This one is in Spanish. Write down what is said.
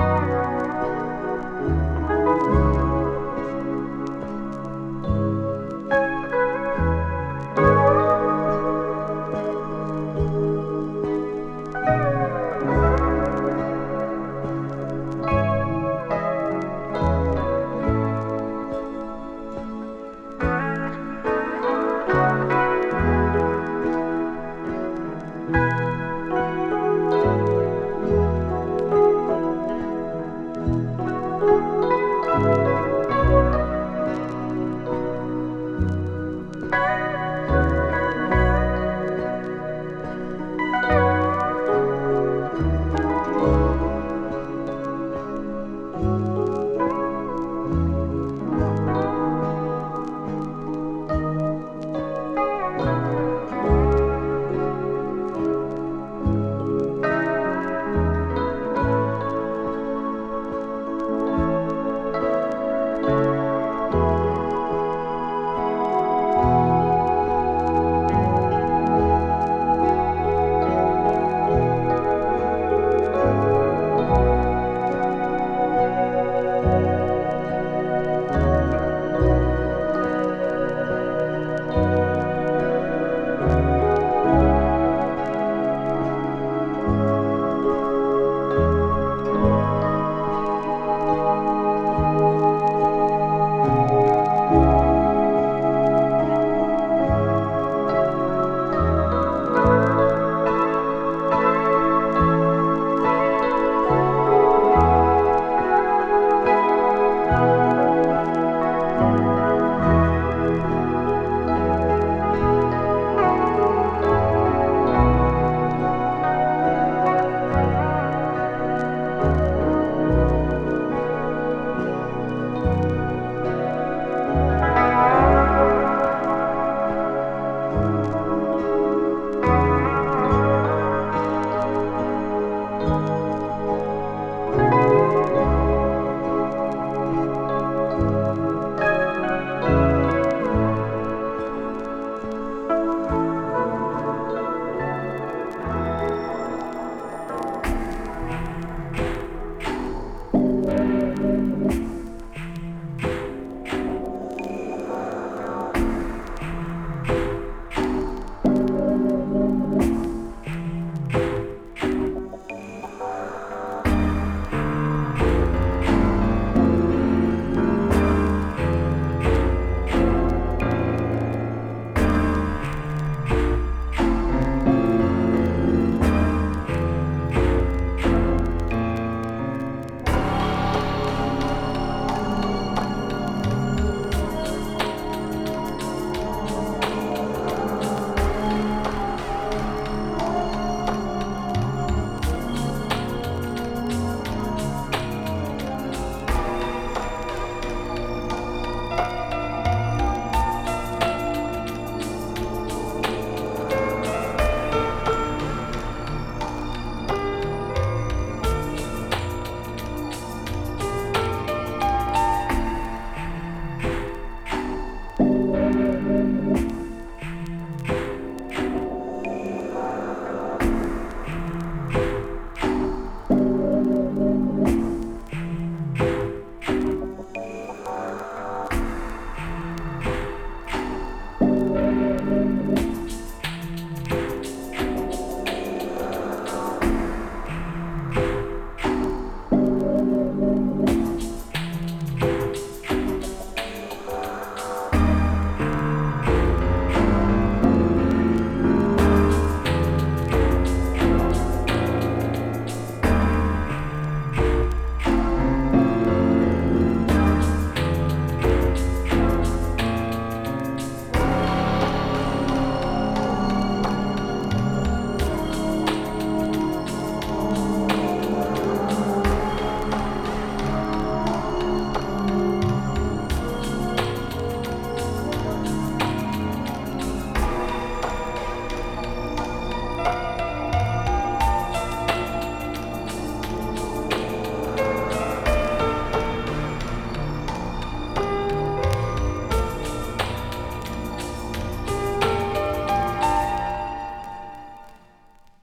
Música